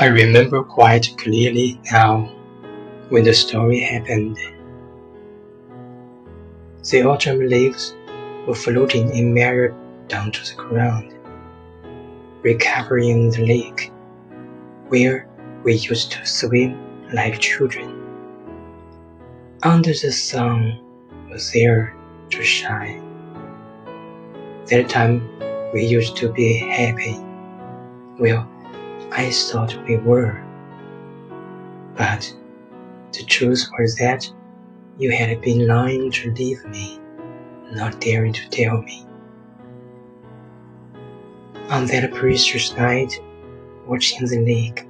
I remember quite clearly now when the story happened. The autumn leaves were floating in mirror down to the ground, recovering the lake where we used to swim like children. Under the sun was there to shine. That time we used to be happy. Well, I thought we were. But the truth was that you had been lying to leave me, not daring to tell me. On that precious night, watching the lake,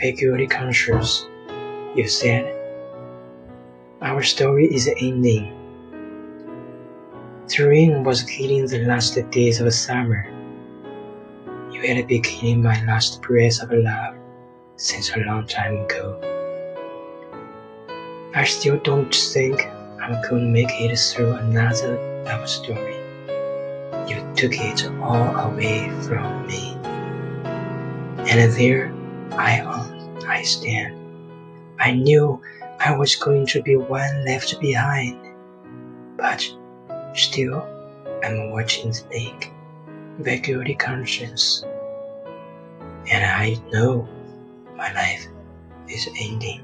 vaguely conscious, you said, Our story is ending. The rain was killing the last days of summer. You had been killing my last breath of love since a long time ago. I still don't think I'm going to make it through another love story. You took it all away from me. And there I am, I stand. I knew I was going to be one left behind, but still I'm watching the lake vaguely conscience. and I know my life is ending.